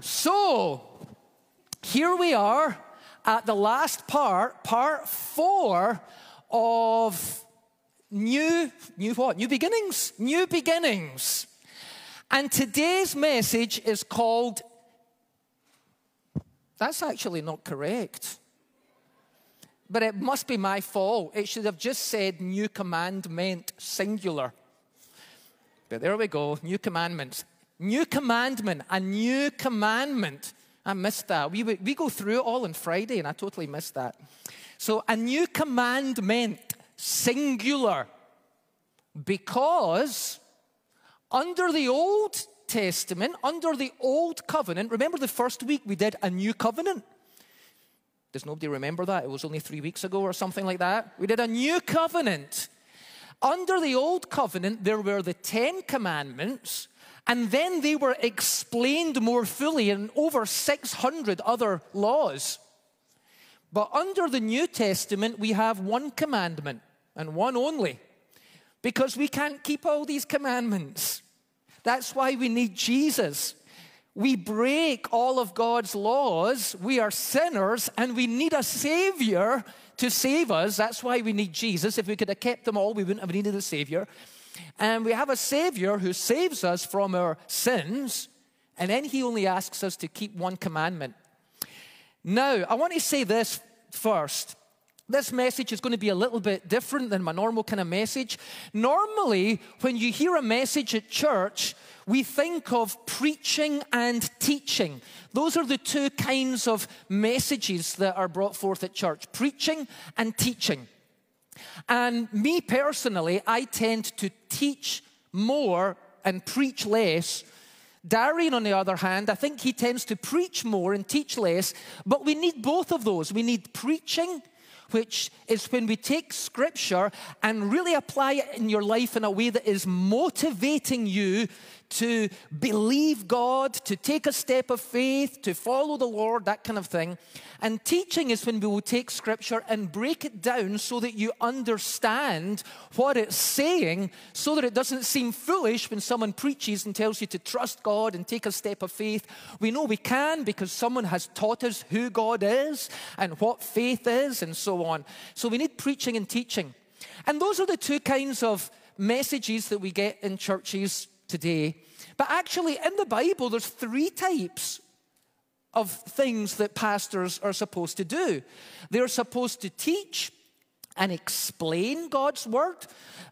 So, here we are at the last part, part four of new, new what? New beginnings. New beginnings. And today's message is called, that's actually not correct. But it must be my fault. It should have just said new commandment, singular. But there we go, new commandments. New commandment, a new commandment. I missed that. We, we go through it all on Friday, and I totally missed that. So, a new commandment, singular, because under the Old Testament, under the Old Covenant, remember the first week we did a new covenant? Does nobody remember that? It was only three weeks ago or something like that. We did a new covenant. Under the Old Covenant, there were the Ten Commandments, and then they were explained more fully in over 600 other laws. But under the New Testament, we have one commandment and one only because we can't keep all these commandments. That's why we need Jesus. We break all of God's laws. We are sinners and we need a Savior to save us. That's why we need Jesus. If we could have kept them all, we wouldn't have needed a Savior. And we have a Savior who saves us from our sins, and then He only asks us to keep one commandment. Now, I want to say this first. This message is going to be a little bit different than my normal kind of message. Normally, when you hear a message at church, we think of preaching and teaching. Those are the two kinds of messages that are brought forth at church preaching and teaching. And me personally, I tend to teach more and preach less. Darian, on the other hand, I think he tends to preach more and teach less, but we need both of those. We need preaching, which is when we take scripture and really apply it in your life in a way that is motivating you to believe God, to take a step of faith, to follow the Lord, that kind of thing. And teaching is when we will take scripture and break it down so that you understand what it's saying, so that it doesn't seem foolish when someone preaches and tells you to trust God and take a step of faith. We know we can because someone has taught us who God is and what faith is and so on. So we need preaching and teaching. And those are the two kinds of messages that we get in churches today. But actually, in the Bible, there's three types of things that pastors are supposed to do. They're supposed to teach and explain God's word.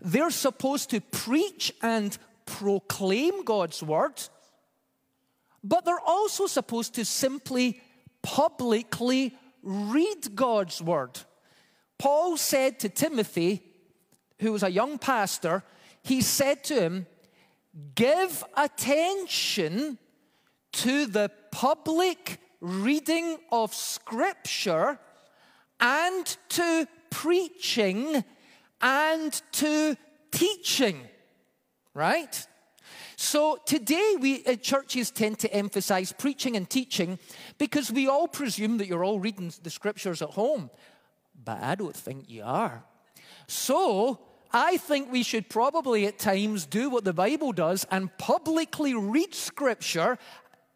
They're supposed to preach and proclaim God's word. But they're also supposed to simply publicly read God's word. Paul said to Timothy, who was a young pastor, he said to him, give attention to the public reading of Scripture and to preaching and to teaching, right? So today we at churches tend to emphasize preaching and teaching because we all presume that you're all reading the scriptures at home. But I don't think you are. So I think we should probably at times do what the Bible does and publicly read Scripture,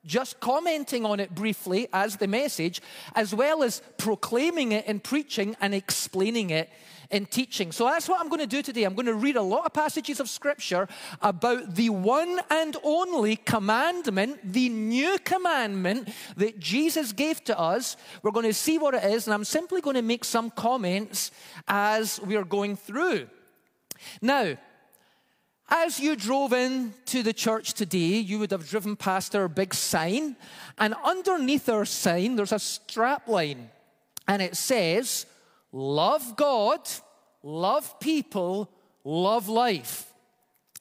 just commenting on it briefly as the message, as well as proclaiming it in preaching and explaining it in teaching. So that's what I'm going to do today. I'm going to read a lot of passages of Scripture about the one and only commandment, the new commandment that Jesus gave to us. We're going to see what it is, and I'm simply going to make some comments as we are going through. Now, as you drove in to the church today, you would have driven past our big sign, and underneath our sign, there's a strap line, and it says, Love God, love people, love life.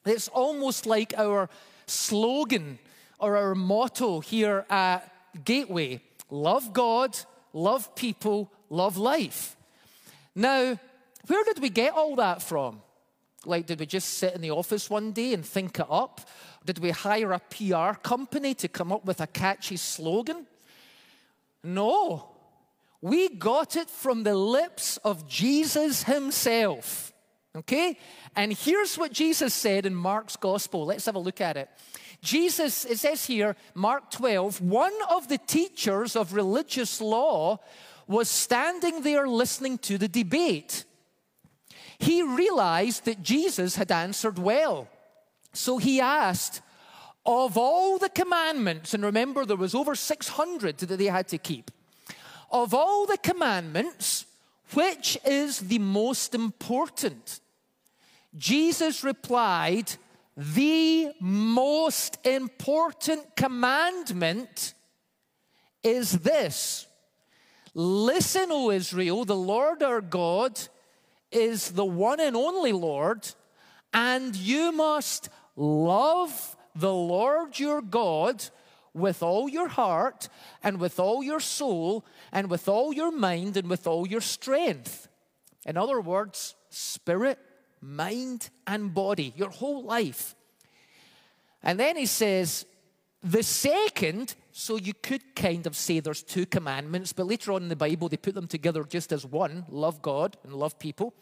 It's almost like our slogan or our motto here at Gateway love God, love people, love life. Now, where did we get all that from? Like, did we just sit in the office one day and think it up? Did we hire a PR company to come up with a catchy slogan? No. We got it from the lips of Jesus himself. Okay? And here's what Jesus said in Mark's gospel. Let's have a look at it. Jesus, it says here, Mark 12, one of the teachers of religious law was standing there listening to the debate. He realized that Jesus had answered well. So he asked, of all the commandments, and remember there was over 600 that they had to keep, of all the commandments, which is the most important? Jesus replied, The most important commandment is this Listen, O Israel, the Lord our God is the one and only Lord, and you must love the Lord your God with all your heart and with all your soul and with all your mind and with all your strength. In other words, spirit, mind, and body, your whole life. And then he says, the second, so you could kind of say there's two commandments, but later on in the Bible they put them together just as one love God and love people.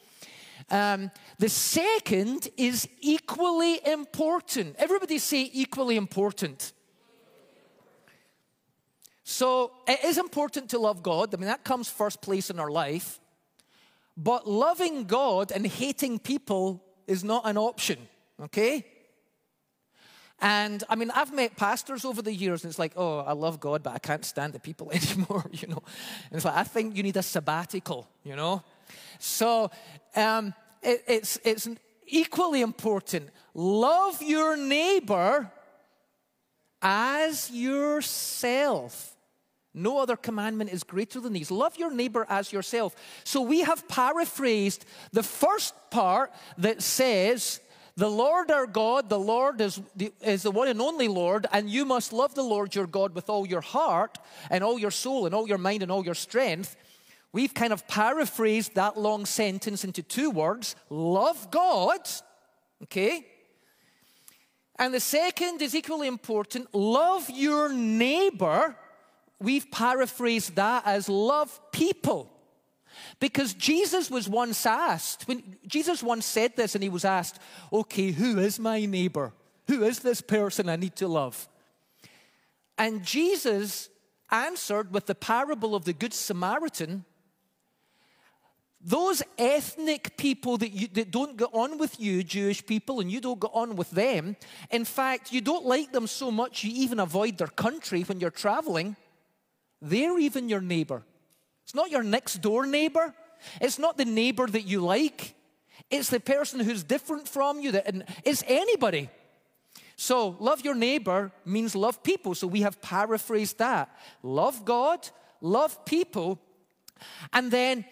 Um, the second is equally important. Everybody say equally important. So it is important to love God. I mean, that comes first place in our life. But loving God and hating people is not an option, okay? And I mean, I've met pastors over the years, and it's like, oh, I love God, but I can't stand the people anymore, you know. And it's like, I think you need a sabbatical, you know. So um, it, it's, it's equally important. Love your neighbor as yourself. No other commandment is greater than these. Love your neighbor as yourself. So we have paraphrased the first part that says, the Lord our God, the Lord is the, is the one and only Lord, and you must love the Lord your God with all your heart and all your soul and all your mind and all your strength. We've kind of paraphrased that long sentence into two words love God, okay? And the second is equally important love your neighbor we've paraphrased that as love people. Because Jesus was once asked, when Jesus once said this and he was asked, okay, who is my neighbor? Who is this person I need to love? And Jesus answered with the parable of the Good Samaritan those ethnic people that, you, that don't get on with you, Jewish people, and you don't get on with them, in fact, you don't like them so much you even avoid their country when you're traveling. They're even your neighbor. It's not your next door neighbor. It's not the neighbor that you like. It's the person who's different from you. That, and it's anybody. So, love your neighbor means love people. So, we have paraphrased that. Love God, love people. And then,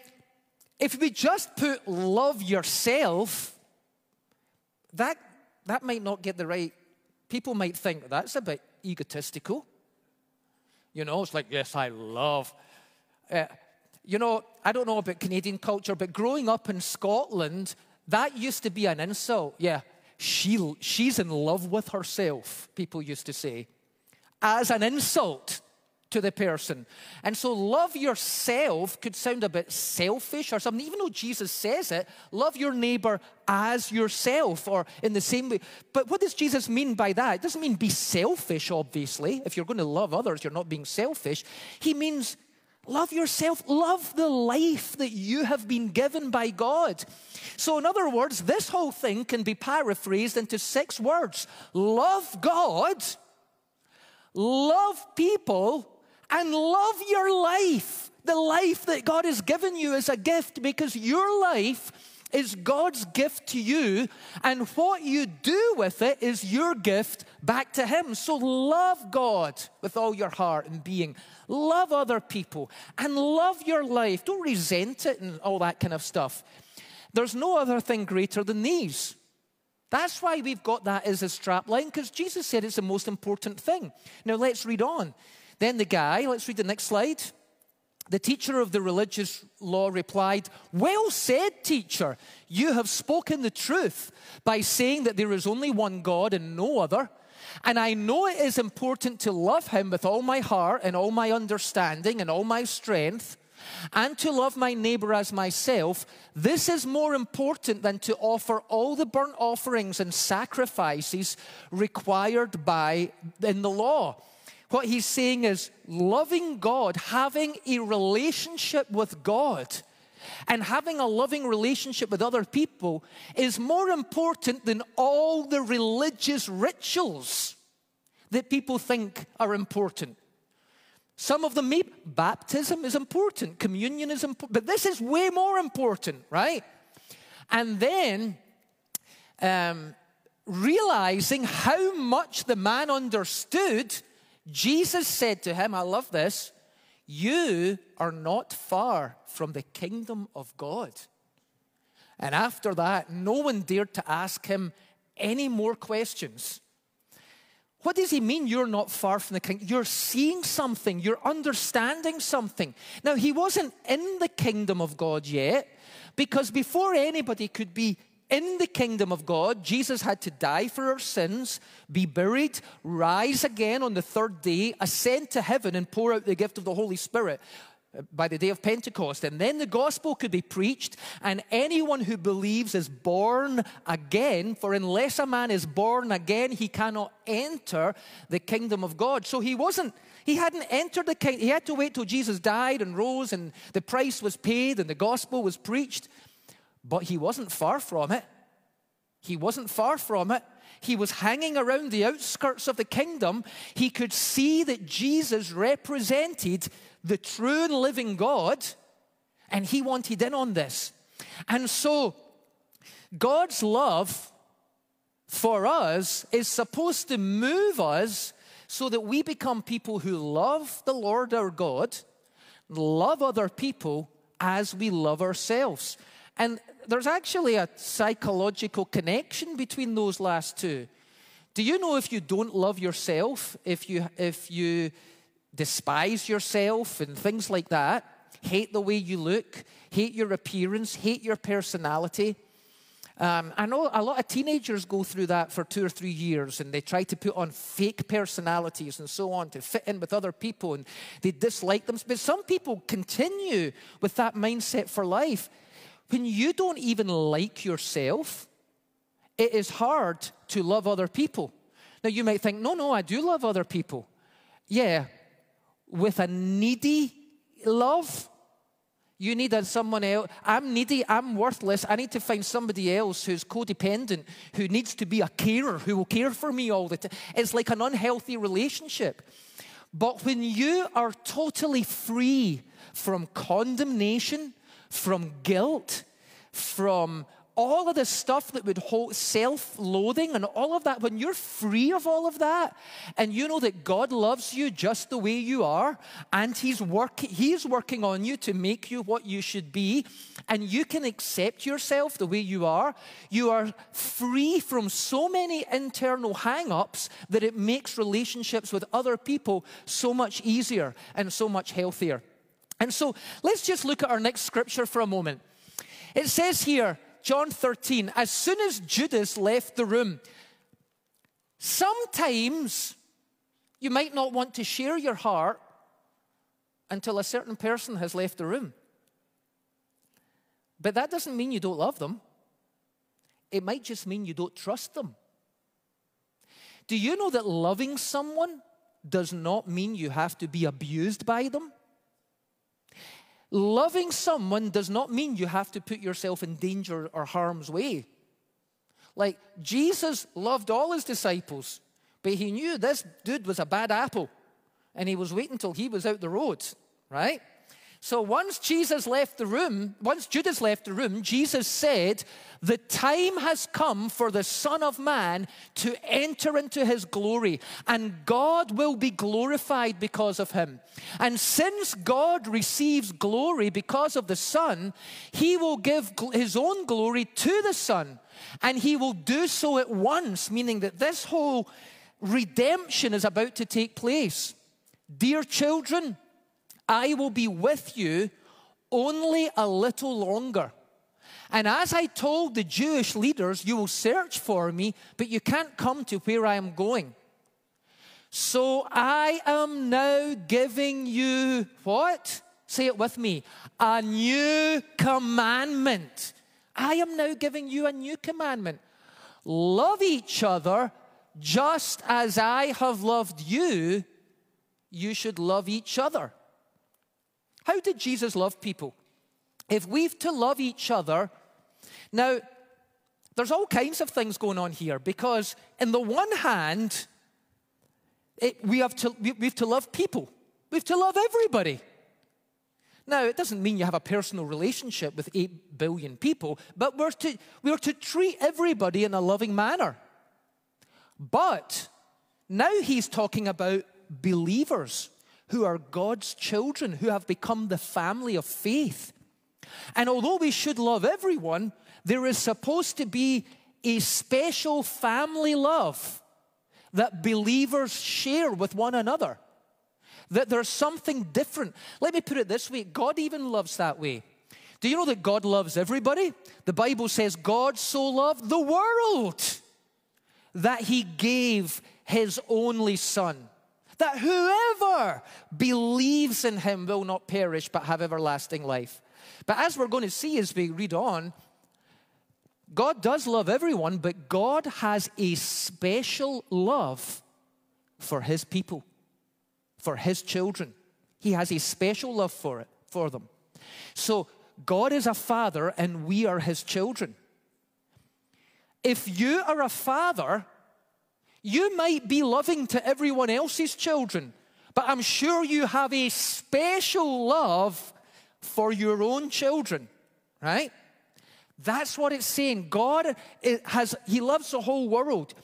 if we just put love yourself, that, that might not get the right. People might think that's a bit egotistical. You know, it's like, yes, I love. Uh, you know, I don't know about Canadian culture, but growing up in Scotland, that used to be an insult. Yeah, she, she's in love with herself, people used to say, as an insult to the person. And so, love yourself could sound a bit selfish or something, even though Jesus says it love your neighbor as yourself or in the same way. But what does Jesus mean by that? It doesn't mean be selfish, obviously. If you're going to love others, you're not being selfish. He means Love yourself. Love the life that you have been given by God. So, in other words, this whole thing can be paraphrased into six words love God, love people, and love your life. The life that God has given you is a gift because your life is God's gift to you, and what you do with it is your gift back to Him. So love God with all your heart and being. Love other people and love your life. Don't resent it and all that kind of stuff. There's no other thing greater than these. That's why we've got that as a strap line, because Jesus said it's the most important thing. Now let's read on. Then the guy, let's read the next slide. The teacher of the religious law replied, Well said, teacher. You have spoken the truth by saying that there is only one God and no other. And I know it is important to love him with all my heart and all my understanding and all my strength and to love my neighbor as myself, this is more important than to offer all the burnt offerings and sacrifices required by in the law. What he's saying is loving God, having a relationship with God, and having a loving relationship with other people is more important than all the religious rituals that people think are important. Some of them, maybe baptism is important, communion is important, but this is way more important, right? And then um, realizing how much the man understood, Jesus said to him, I love this, you are not far from the kingdom of God. And after that, no one dared to ask him any more questions. What does he mean you're not far from the kingdom? You're seeing something, you're understanding something. Now, he wasn't in the kingdom of God yet, because before anybody could be in the kingdom of God, Jesus had to die for our sins, be buried, rise again on the third day, ascend to heaven, and pour out the gift of the Holy Spirit uh, by the day of Pentecost. And then the gospel could be preached, and anyone who believes is born again. For unless a man is born again, he cannot enter the kingdom of God. So he wasn't. He hadn't entered the kingdom. He had to wait till Jesus died and rose and the price was paid and the gospel was preached. But he wasn't far from it. He wasn't far from it. He was hanging around the outskirts of the kingdom. He could see that Jesus represented the true and living God, and he wanted in on this. And so, God's love for us is supposed to move us so that we become people who love the Lord our God, love other people as we love ourselves. And there's actually a psychological connection between those last two. Do you know if you don't love yourself, if you, if you despise yourself and things like that, hate the way you look, hate your appearance, hate your personality. Um, I know a lot of teenagers go through that for two or three years and they try to put on fake personalities and so on to fit in with other people and they dislike them. But some people continue with that mindset for life. When you don't even like yourself, it is hard to love other people. Now you might think, no, no, I do love other people. Yeah, with a needy love. You need someone else. I'm needy. I'm worthless. I need to find somebody else who's codependent, who needs to be a carer, who will care for me all the time. It's like an unhealthy relationship. But when you are totally free from condemnation, from guilt, from all of the stuff that would hold self loathing and all of that, when you're free of all of that, and you know that God loves you just the way you are, and He's, work, he's working on you to make you what you should be, and you can accept yourself the way you are, you are free from so many internal hang ups that it makes relationships with other people so much easier and so much healthier. And so let's just look at our next scripture for a moment. It says here, John 13, as soon as Judas left the room, sometimes you might not want to share your heart until a certain person has left the room. But that doesn't mean you don't love them. It might just mean you don't trust them. Do you know that loving someone does not mean you have to be abused by them? Loving someone does not mean you have to put yourself in danger or harm's way. Like Jesus loved all his disciples, but he knew this dude was a bad apple and he was waiting till he was out the road, right? So once Jesus left the room, once Judas left the room, Jesus said, The time has come for the Son of Man to enter into his glory, and God will be glorified because of him. And since God receives glory because of the Son, he will give his own glory to the Son, and he will do so at once, meaning that this whole redemption is about to take place. Dear children, I will be with you only a little longer. And as I told the Jewish leaders, you will search for me, but you can't come to where I am going. So I am now giving you what? Say it with me. A new commandment. I am now giving you a new commandment. Love each other just as I have loved you, you should love each other. How did Jesus love people? If we've to love each other, now, there's all kinds of things going on here because, in the one hand, it, we, have to, we, we have to love people, we have to love everybody. Now, it doesn't mean you have a personal relationship with 8 billion people, but we're to, we're to treat everybody in a loving manner. But now he's talking about believers who are God's children, who have become the family of faith. And although we should love everyone, there is supposed to be a special family love that believers share with one another that there's something different. Let me put it this way God even loves that way. Do you know that God loves everybody? The Bible says God so loved the world that he gave his only son. That whoever believes in him will not perish but have everlasting life. But as we're going to see as we read on, God does love everyone, but God has a special love for his people for his children. He has a special love for it, for them. So God is a father and we are his children. If you are a father, you might be loving to everyone else's children, but I'm sure you have a special love for your own children, right? That's what it's saying. God has, He loves the whole world,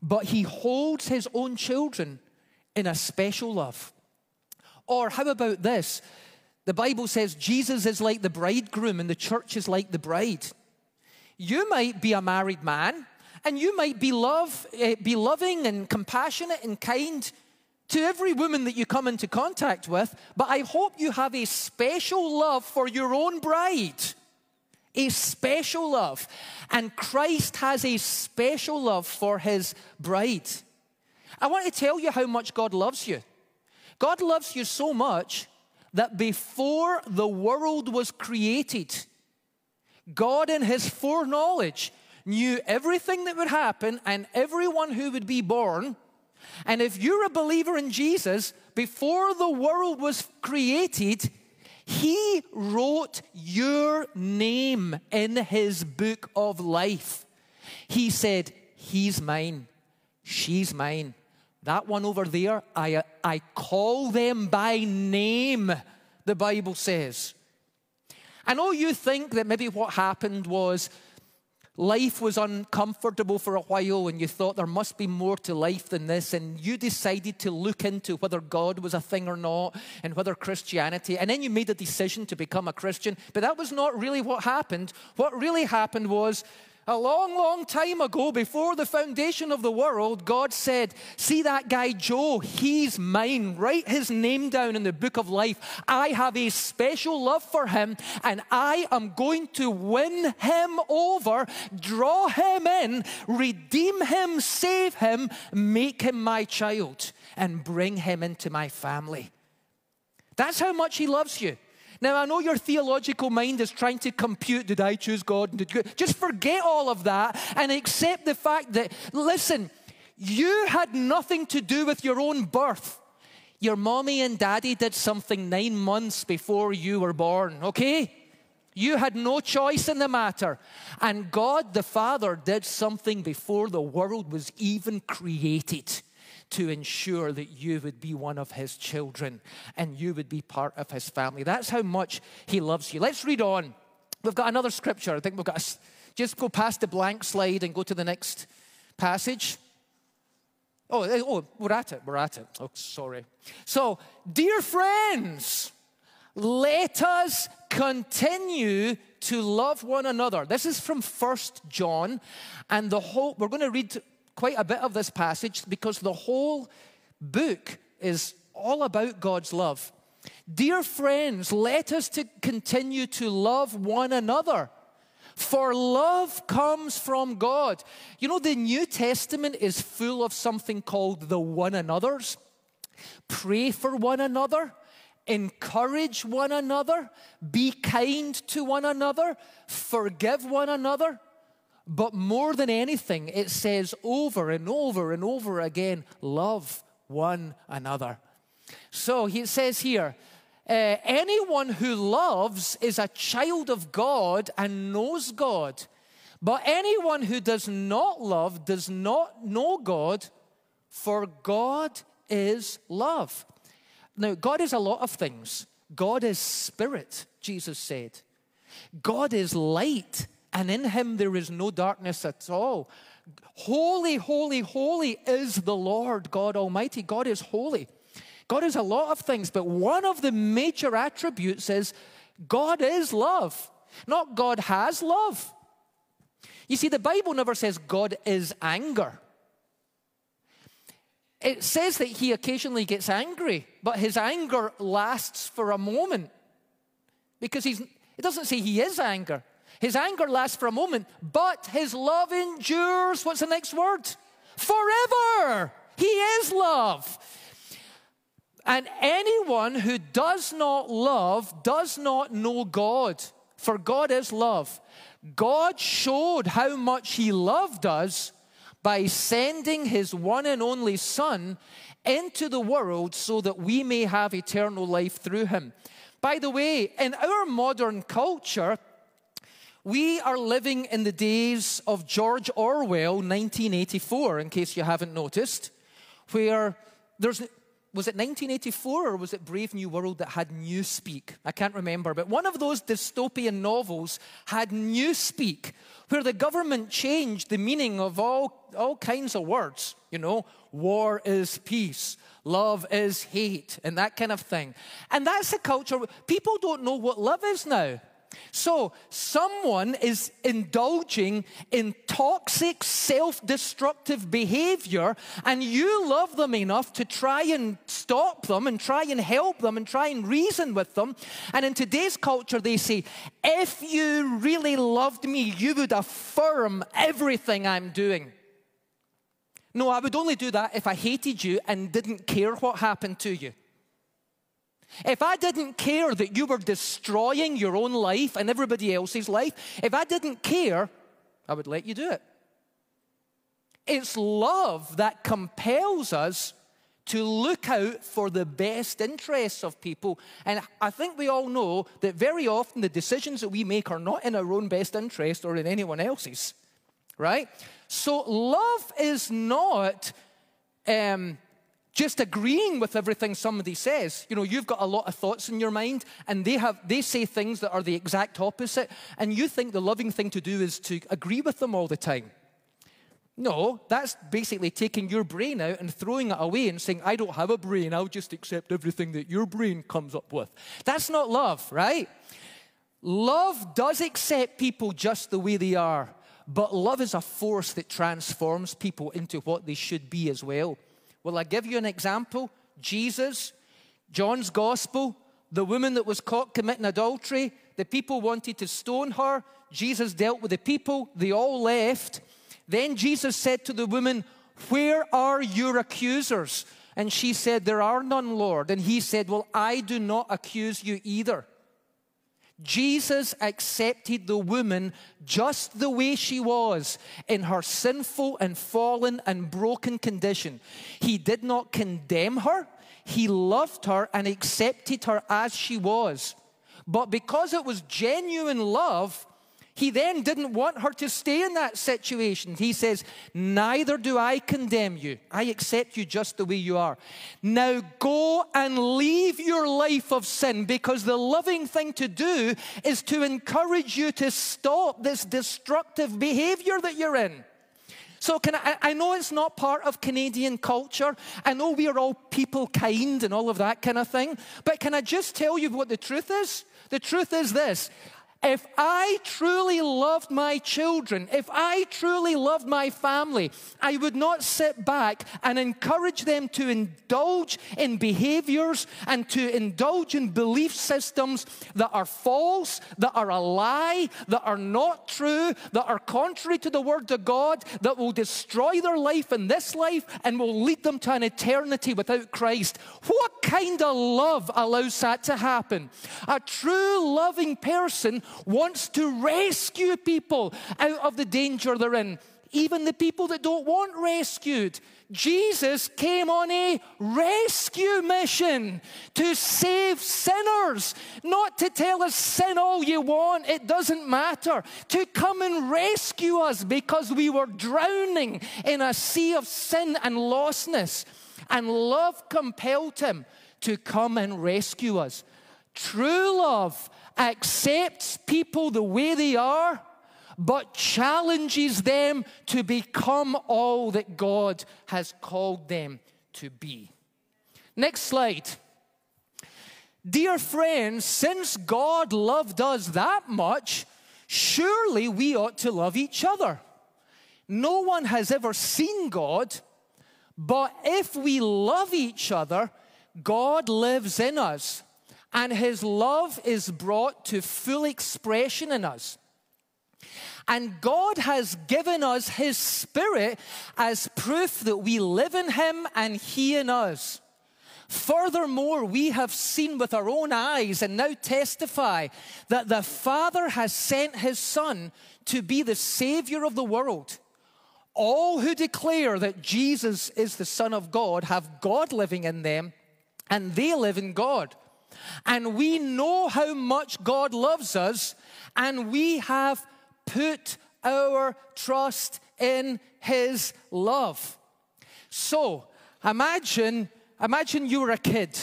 but He holds His own children in a special love. Or how about this? The Bible says Jesus is like the bridegroom and the church is like the bride. You might be a married man and you might be, love, uh, be loving and compassionate and kind to every woman that you come into contact with, but I hope you have a special love for your own bride. A special love. And Christ has a special love for his bride. I want to tell you how much God loves you. God loves you so much that before the world was created, God, in His foreknowledge, knew everything that would happen and everyone who would be born. And if you're a believer in Jesus, before the world was created, He wrote your name in His book of life. He said, He's mine, she's mine. That one over there, I, I call them by name, the Bible says. I know you think that maybe what happened was life was uncomfortable for a while and you thought there must be more to life than this and you decided to look into whether God was a thing or not and whether Christianity and then you made a decision to become a Christian. But that was not really what happened. What really happened was a long, long time ago, before the foundation of the world, God said, See that guy Joe? He's mine. Write his name down in the book of life. I have a special love for him, and I am going to win him over, draw him in, redeem him, save him, make him my child, and bring him into my family. That's how much he loves you. Now, I know your theological mind is trying to compute did I choose God? Just forget all of that and accept the fact that, listen, you had nothing to do with your own birth. Your mommy and daddy did something nine months before you were born, okay? You had no choice in the matter. And God the Father did something before the world was even created to ensure that you would be one of his children and you would be part of his family. That's how much he loves you. Let's read on. We've got another scripture. I think we've got to just go past the blank slide and go to the next passage. Oh, eh, oh, we're at it. We're at it. Oh, sorry. So, dear friends, let us continue to love one another. This is from First John, and the whole, we're going to read quite a bit of this passage because the whole book is all about God's love. Dear friends, let us to continue to love one another. For love comes from God. You know, the New Testament is full of something called the one another's. Pray for one another, encourage one another, be kind to one another, forgive one another. But more than anything, it says over and over and over again love one another. So he says here, uh, anyone who loves is a child of God and knows God. But anyone who does not love does not know God, for God is love. Now, God is a lot of things. God is spirit, Jesus said. God is light, and in him there is no darkness at all. Holy, holy, holy is the Lord God Almighty. God is holy. God is a lot of things, but one of the major attributes is God is love, not God has love. You see, the Bible never says God is anger. It says that he occasionally gets angry, but his anger lasts for a moment. Because he's, it doesn't say he is anger. His anger lasts for a moment, but his love endures. What's the next word? Forever. He is love. And anyone who does not love does not know God, for God is love. God showed how much He loved us by sending His one and only Son into the world so that we may have eternal life through Him. By the way, in our modern culture, we are living in the days of George Orwell, 1984, in case you haven't noticed, where there's was it 1984 or was it Brave New World that had Newspeak? I can't remember, but one of those dystopian novels had Newspeak, where the government changed the meaning of all, all kinds of words. You know, war is peace, love is hate, and that kind of thing. And that's a culture, people don't know what love is now. So, someone is indulging in toxic, self destructive behavior, and you love them enough to try and stop them and try and help them and try and reason with them. And in today's culture, they say, if you really loved me, you would affirm everything I'm doing. No, I would only do that if I hated you and didn't care what happened to you. If I didn't care that you were destroying your own life and everybody else's life, if I didn't care, I would let you do it. It's love that compels us to look out for the best interests of people. And I think we all know that very often the decisions that we make are not in our own best interest or in anyone else's, right? So love is not um, just agreeing with everything somebody says. You know, you've got a lot of thoughts in your mind, and they have they say things that are the exact opposite, and you think the loving thing to do is to agree with them all the time. No, that's basically taking your brain out and throwing it away and saying, I don't have a brain, I'll just accept everything that your brain comes up with. That's not love, right? Love does accept people just the way they are, but love is a force that transforms people into what they should be as well. Will I give you an example? Jesus, John's gospel, the woman that was caught committing adultery, the people wanted to stone her. Jesus dealt with the people, they all left. Then Jesus said to the woman, Where are your accusers? And she said, There are none, Lord. And he said, Well, I do not accuse you either. Jesus accepted the woman just the way she was in her sinful and fallen and broken condition. He did not condemn her, he loved her and accepted her as she was. But because it was genuine love, he then didn't want her to stay in that situation. He says, Neither do I condemn you. I accept you just the way you are. Now go and leave your life of sin because the loving thing to do is to encourage you to stop this destructive behavior that you're in. So can I, I know it's not part of Canadian culture. I know we are all people kind and all of that kind of thing. But can I just tell you what the truth is? The truth is this If I truly loved my children, if I truly loved my family, I would not sit back and encourage them to indulge in behaviors and to indulge in belief systems that are false, that are a lie, that are not true, that are contrary to the Word of God, that will destroy their life in this life and will lead them to an eternity without Christ. What kind of love allows that to happen? A true loving person wants to rescue people out of the danger they're in, even the people that don't want rescued. Jesus came on a rescue mission to save sinners, not to tell us sin all you want, it doesn't matter, to come and rescue us because we were drowning in a sea of sin and lostness. And love compelled him to come and rescue us. True love accepts people the way they are, but challenges them to become all that God has called them to be. Next slide. Dear friends, since God loved us that much, surely we ought to love each other. No one has ever seen God, but if we love each other, God lives in us and his love is brought to full expression in us. And God has given us his spirit as proof that we live in him and he in us. Furthermore, we have seen with our own eyes and now testify that the Father has sent his Son to be the Savior of the world. All who declare that Jesus is the Son of God have God living in them, and they live in God and we know how much God loves us, and we have put our trust in His love. So imagine, imagine you were a kid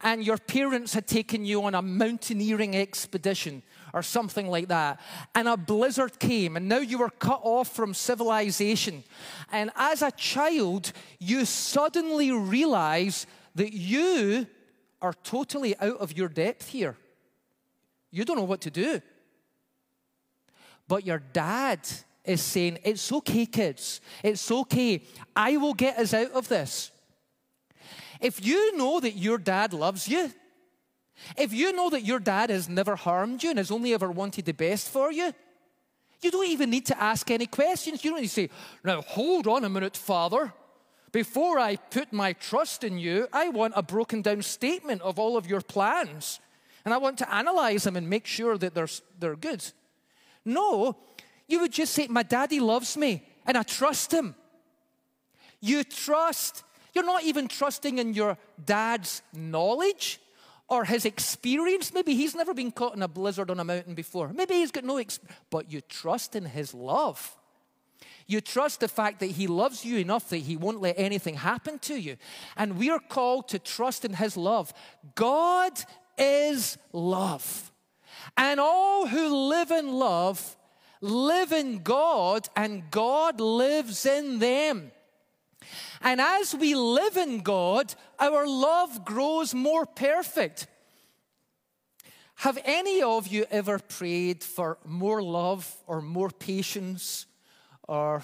and your parents had taken you on a mountaineering expedition or something like that, and a blizzard came, and now you were cut off from civilization. And as a child, you suddenly realize that you are totally out of your depth here. You don't know what to do. But your dad is saying, It's okay, kids. It's okay. I will get us out of this. If you know that your dad loves you, if you know that your dad has never harmed you and has only ever wanted the best for you, you don't even need to ask any questions. You don't need to say, Now, hold on a minute, father. Before I put my trust in you, I want a broken down statement of all of your plans. And I want to analyze them and make sure that they're, they're good. No, you would just say, My daddy loves me and I trust him. You trust, you're not even trusting in your dad's knowledge or his experience. Maybe he's never been caught in a blizzard on a mountain before. Maybe he's got no experience, but you trust in his love. You trust the fact that He loves you enough that He won't let anything happen to you. And we are called to trust in His love. God is love. And all who live in love live in God, and God lives in them. And as we live in God, our love grows more perfect. Have any of you ever prayed for more love or more patience or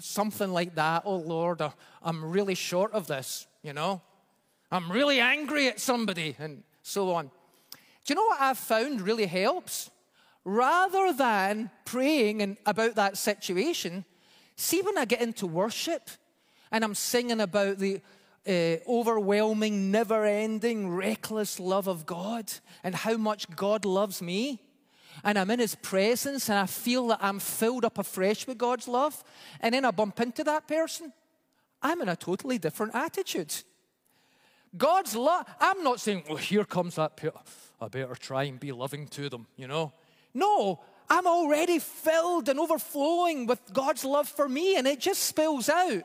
something like that. Oh Lord, uh, I'm really short of this, you know? I'm really angry at somebody, and so on. Do you know what I've found really helps? Rather than praying and about that situation, see when I get into worship and I'm singing about the uh, overwhelming, never ending, reckless love of God and how much God loves me and I'm in His presence and I feel that I'm filled up afresh with God's love, and then I bump into that person, I'm in a totally different attitude. God's love, I'm not saying, well, here comes that, I better try and be loving to them, you know. No, I'm already filled and overflowing with God's love for me, and it just spills out.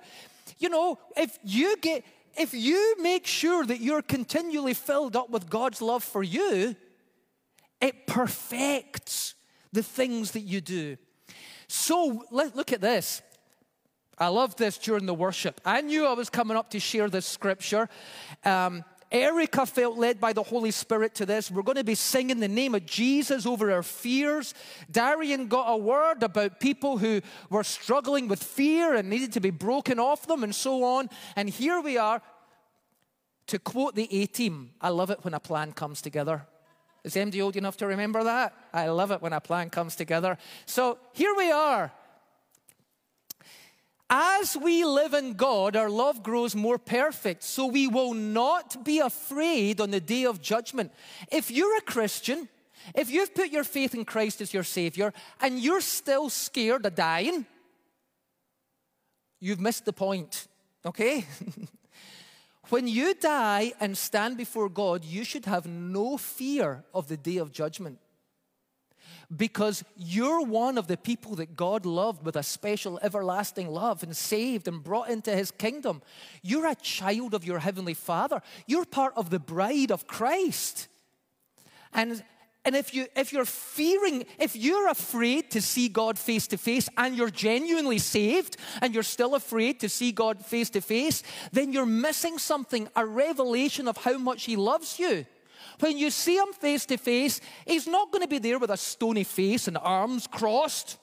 You know, if you get, if you make sure that you're continually filled up with God's love for you, it perfects the things that you do. So let, look at this. I love this during the worship. I knew I was coming up to share this scripture. Um, Erica felt led by the Holy Spirit to this. We're going to be singing the name of Jesus over our fears. Darian got a word about people who were struggling with fear and needed to be broken off them and so on. And here we are. To quote the A team, I love it when a plan comes together. Is MD old enough to remember that? I love it when a plan comes together. So here we are. As we live in God, our love grows more perfect, so we will not be afraid on the day of judgment. If you're a Christian, if you've put your faith in Christ as your Savior, and you're still scared of dying, you've missed the point, okay? when you die and stand before God, you should have no fear of the day of judgment because you're one of the people that God loved with a special everlasting love and saved and brought into his kingdom. You're a child of your heavenly Father. You're part of the bride of Christ. And and if, you, if you're fearing, if you're afraid to see God face to face and you're genuinely saved and you're still afraid to see God face to face, then you're missing something a revelation of how much He loves you. When you see him face to face, he's not going to be there with a stony face and arms crossed.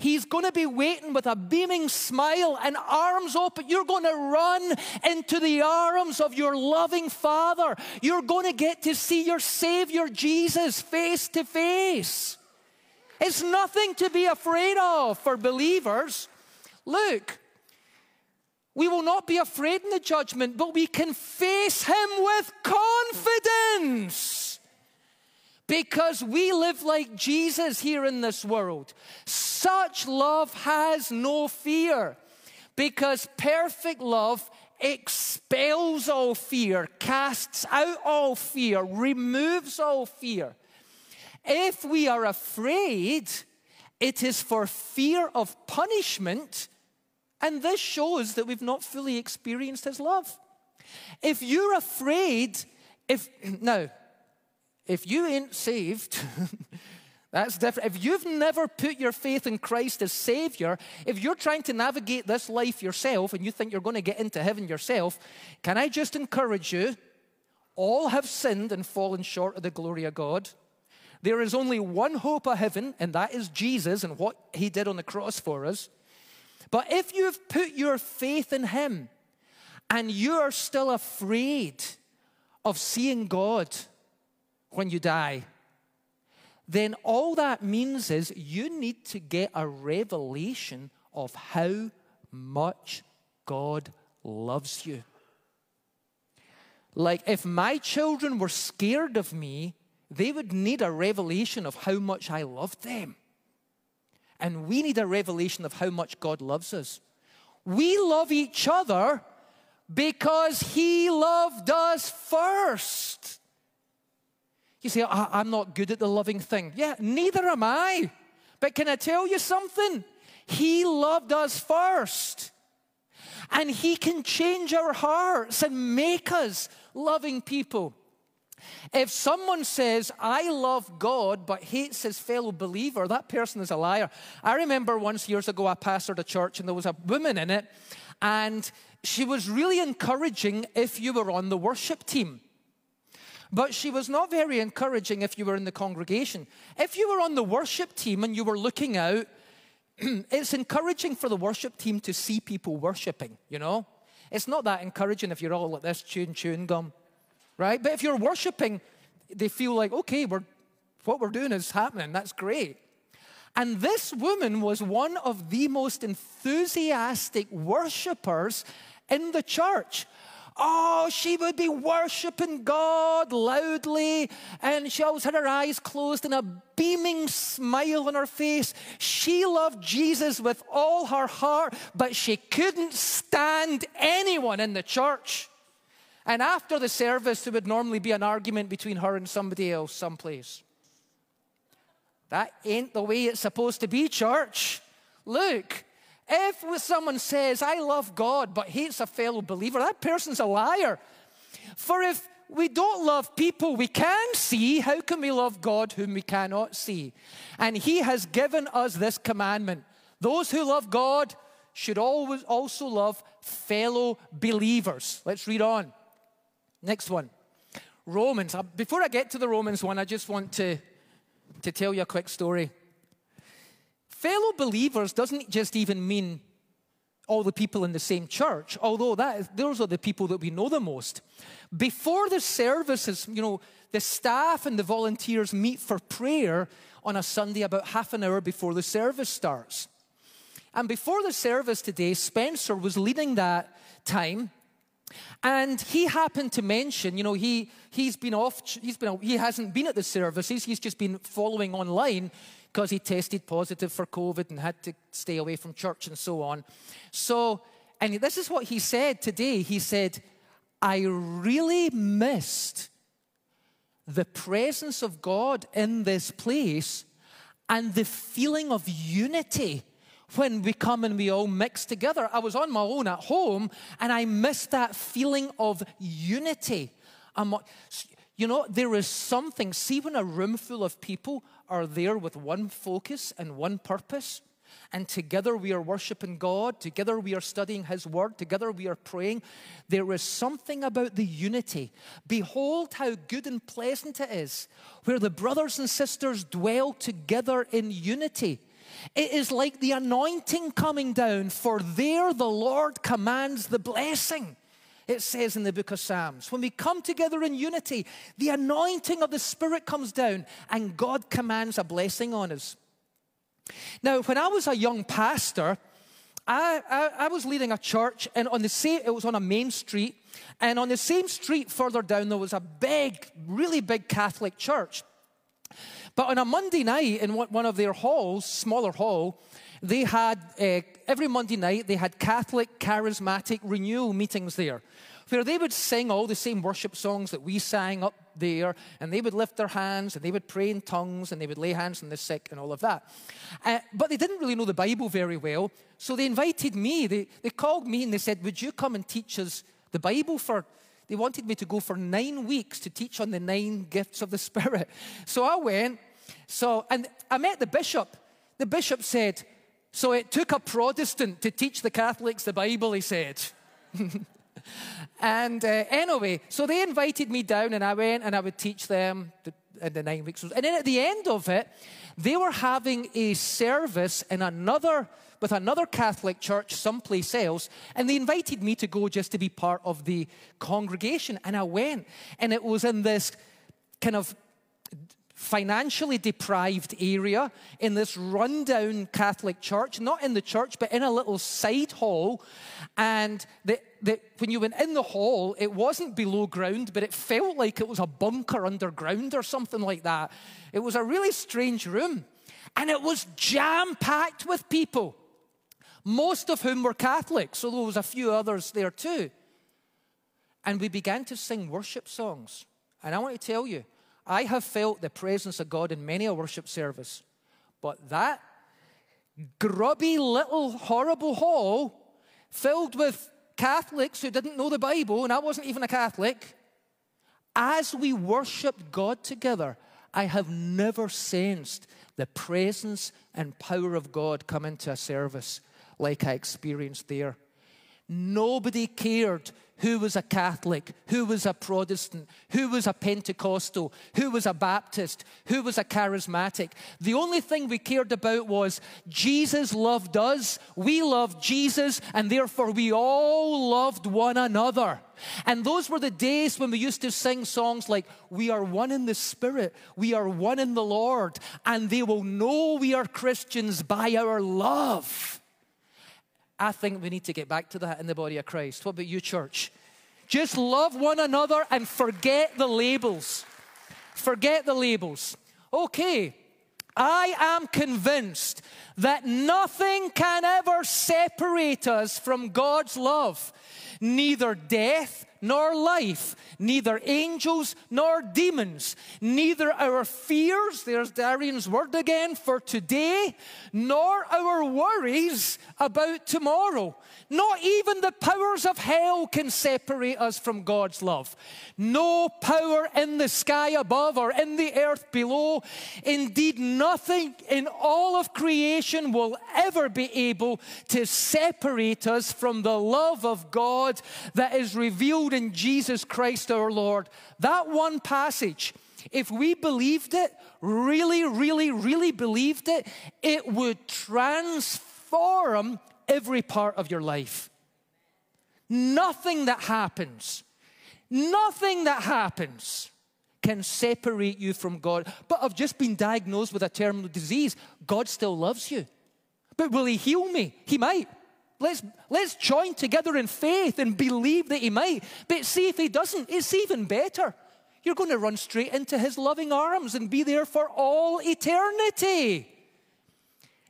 He's going to be waiting with a beaming smile and arms open. You're going to run into the arms of your loving Father. You're going to get to see your Savior Jesus face to face. It's nothing to be afraid of for believers. Look, we will not be afraid in the judgment, but we can face him with confidence because we live like Jesus here in this world. Such love has no fear because perfect love expels all fear, casts out all fear, removes all fear. If we are afraid, it is for fear of punishment and this shows that we've not fully experienced his love. If you're afraid, if now, if you ain't saved, that's different. If you've never put your faith in Christ as Savior, if you're trying to navigate this life yourself and you think you're going to get into heaven yourself, can I just encourage you? All have sinned and fallen short of the glory of God. There is only one hope of heaven, and that is Jesus and what he did on the cross for us. But if you've put your faith in Him and you're still afraid of seeing God when you die, then all that means is you need to get a revelation of how much God loves you. Like if my children were scared of me, they would need a revelation of how much I love them. And we need a revelation of how much God loves us. We love each other because He loved us first. You say, I'm not good at the loving thing. Yeah, neither am I. But can I tell you something? He loved us first. And He can change our hearts and make us loving people. If someone says, I love God, but hates his fellow believer, that person is a liar. I remember once years ago, I pastored a church and there was a woman in it, and she was really encouraging if you were on the worship team. But she was not very encouraging if you were in the congregation. If you were on the worship team and you were looking out, it's encouraging for the worship team to see people worshiping, you know? It's not that encouraging if you're all like this chewing chewing gum right? But if you're worshiping, they feel like, okay, we're, what we're doing is happening. That's great. And this woman was one of the most enthusiastic worshippers in the church. Oh, she would be worshiping God loudly, and she always had her eyes closed and a beaming smile on her face. She loved Jesus with all her heart, but she couldn't stand anyone in the church. And after the service, there would normally be an argument between her and somebody else, someplace. That ain't the way it's supposed to be, church. Look, if someone says, I love God, but hates a fellow believer, that person's a liar. For if we don't love people we can see, how can we love God whom we cannot see? And He has given us this commandment those who love God, should always also love fellow believers. Let's read on. Next one. Romans. Uh, before I get to the Romans one, I just want to, to tell you a quick story. Fellow believers doesn't just even mean all the people in the same church, although that is, those are the people that we know the most. Before the services, you know, the staff and the volunteers meet for prayer on a Sunday about half an hour before the service starts. And before the service today, Spencer was leading that time. And he happened to mention, you know, he, he's been off, he's been, he hasn't been at the services, he's just been following online because he tested positive for COVID and had to stay away from church and so on. So, and this is what he said today. He said, I really missed the presence of God in this place and the feeling of unity when we come and we all mix together. I was on my own at home and I missed that feeling of unity. You know, there is something, see, when a room full of people are there with one focus and one purpose, and together we are worshiping God, together we are studying His Word, together we are praying. There is something about the unity. Behold how good and pleasant it is where the brothers and sisters dwell together in unity. It is like the anointing coming down, for there the Lord commands the blessing. It says in the book of Psalms, when we come together in unity, the anointing of the Spirit comes down and God commands a blessing on us. Now, when I was a young pastor, I, I, I, was leading a church, and on the same, it was on a main street, and on the same street further down, there was a big, really big Catholic church. But on a Monday night in one of their halls, smaller hall, they had, uh, every Monday night, they had Catholic charismatic renewal meetings there where they would sing all the same worship songs that we sang up there, and they would lift their hands, and they would pray in tongues, and they would lay hands on the sick, and all of that. Uh, but they didn't really know the Bible very well, so they invited me. They, they called me and they said, Would you come and teach us the Bible for they wanted me to go for nine weeks to teach on the nine gifts of the Spirit. So I went. So, and I met the bishop. The bishop said, So it took a Protestant to teach the Catholics the Bible, he said. And uh, anyway, so they invited me down, and I went and I would teach them the, in the nine weeks. And then at the end of it, they were having a service in another with another Catholic church someplace else, and they invited me to go just to be part of the congregation. And I went, and it was in this kind of financially deprived area in this rundown Catholic church, not in the church, but in a little side hall. And the, the, when you went in the hall, it wasn't below ground, but it felt like it was a bunker underground or something like that. It was a really strange room. And it was jam packed with people, most of whom were Catholics, although there was a few others there too. And we began to sing worship songs. And I want to tell you, I have felt the presence of God in many a worship service, but that grubby little horrible hall filled with Catholics who didn't know the Bible, and I wasn't even a Catholic, as we worshiped God together, I have never sensed the presence and power of God come into a service like I experienced there. Nobody cared who was a Catholic, who was a Protestant, who was a Pentecostal, who was a Baptist, who was a charismatic. The only thing we cared about was Jesus loved us, we loved Jesus, and therefore we all loved one another. And those were the days when we used to sing songs like, We are one in the Spirit, we are one in the Lord, and they will know we are Christians by our love. I think we need to get back to that in the body of Christ. What about you, church? Just love one another and forget the labels. Forget the labels. Okay, I am convinced that nothing can ever separate us from God's love. Neither death nor life, neither angels nor demons, neither our fears, there's Darian's word again, for today, nor our worries about tomorrow. Not even the powers of hell can separate us from God's love. No power in the sky above or in the earth below. Indeed, nothing in all of creation will ever be able to separate us from the love of God that is revealed in Jesus Christ our Lord. That one passage, if we believed it, really, really, really believed it, it would transform every part of your life. Nothing that happens, nothing that happens can separate you from God. But I've just been diagnosed with a terminal disease. God still loves you. But will He heal me? He might. Let's, let's join together in faith and believe that He might. But see if He doesn't, it's even better. You're going to run straight into His loving arms and be there for all eternity.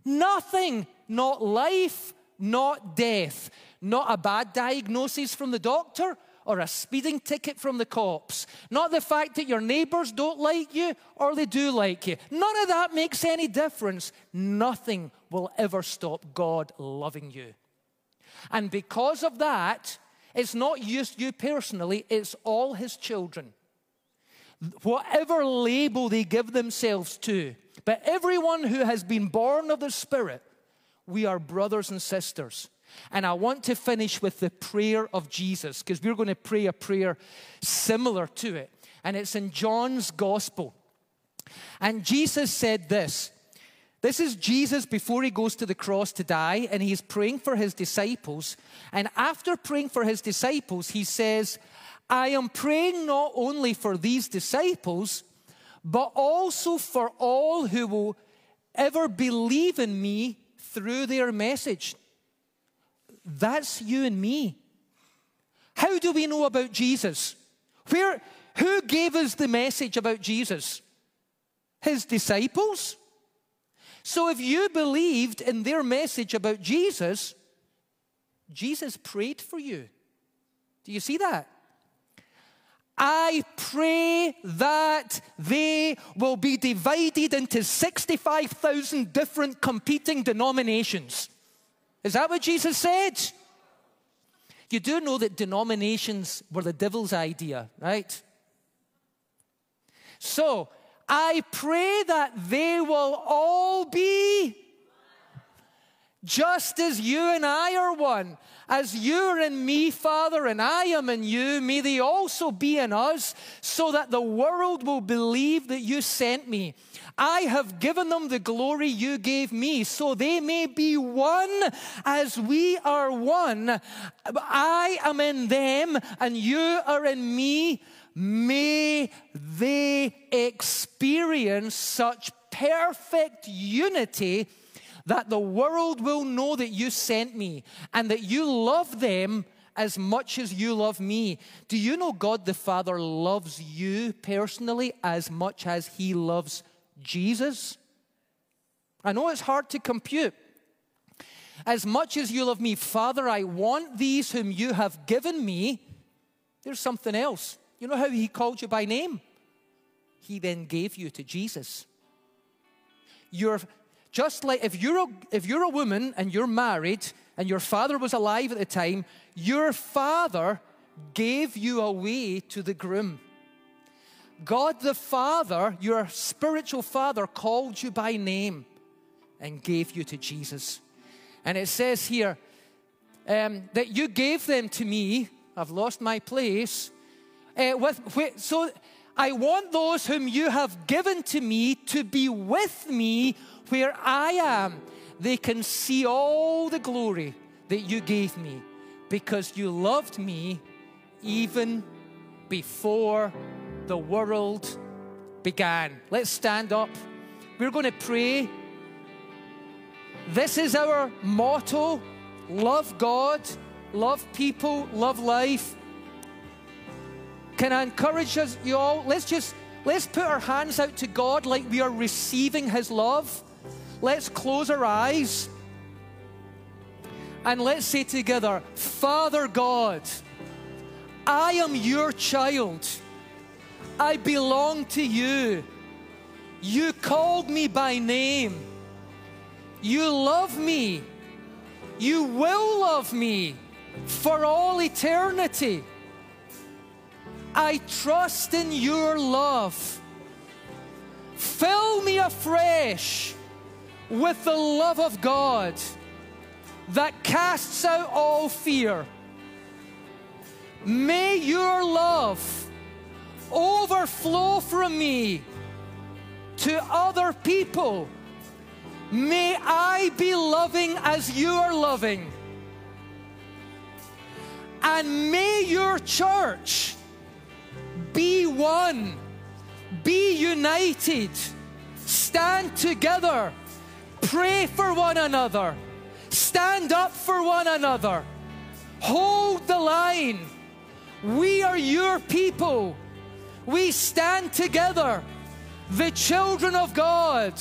Nothing, not life, not death, not a bad diagnosis from the doctor or a speeding ticket from the cops, not the fact that your neighbors don't like you or they do like you. None of that makes any difference. Nothing will ever stop God loving you. And because of that, it's not just you personally, it's all his children. Whatever label they give themselves to, but everyone who has been born of the Spirit we are brothers and sisters. And I want to finish with the prayer of Jesus because we're going to pray a prayer similar to it. And it's in John's gospel. And Jesus said this this is Jesus before he goes to the cross to die, and he's praying for his disciples. And after praying for his disciples, he says, I am praying not only for these disciples, but also for all who will ever believe in me through their message. That's you and me. How do we know about Jesus? Where, who gave us the message about Jesus? His disciples. So if you believed in their message about Jesus, Jesus prayed for you. Do you see that? I pray that they will be divided into 65,000 different competing denominations. Is that what Jesus said? You do know that denominations were the devil's idea, right? So, I pray that they will all be just as you and I are one. As you are in me, Father, and I am in you, may they also be in us, so that the world will believe that you sent me. I have given them the glory you gave me, so they may be one as we are one. I am in them, and you are in me. May they experience such perfect unity that the world will know that you sent me and that you love them as much as you love me. Do you know God the Father loves you personally as much as he loves Jesus? I know it's hard to compute. As much as you love me, Father, I want these whom you have given me. There's something else. You know how he called you by name? He then gave you to Jesus. You're just like if you're, a, if you're a woman and you're married and your father was alive at the time, your father gave you away to the groom. God the Father, your spiritual father, called you by name and gave you to Jesus. And it says here um, that you gave them to me. I've lost my place. Uh, with, so I want those whom you have given to me to be with me where I am, they can see all the glory that you gave me because you loved me even before the world began. Let's stand up. We're going to pray. This is our motto love God, love people, love life. Can I encourage us, you all? Let's just let's put our hands out to God like we are receiving His love. Let's close our eyes. And let's say together, Father God, I am your child. I belong to you. You called me by name. You love me. You will love me for all eternity. I trust in your love. Fill me afresh with the love of God that casts out all fear. May your love overflow from me to other people. May I be loving as you are loving. And may your church be one, be united, stand together, pray for one another, stand up for one another, hold the line. We are your people. We stand together, the children of God,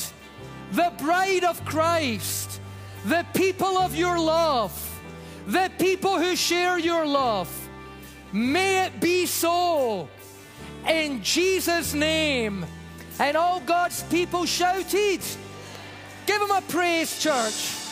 the bride of Christ, the people of your love, the people who share your love. May it be so in Jesus' name. And all God's people shouted, Give him a praise, church.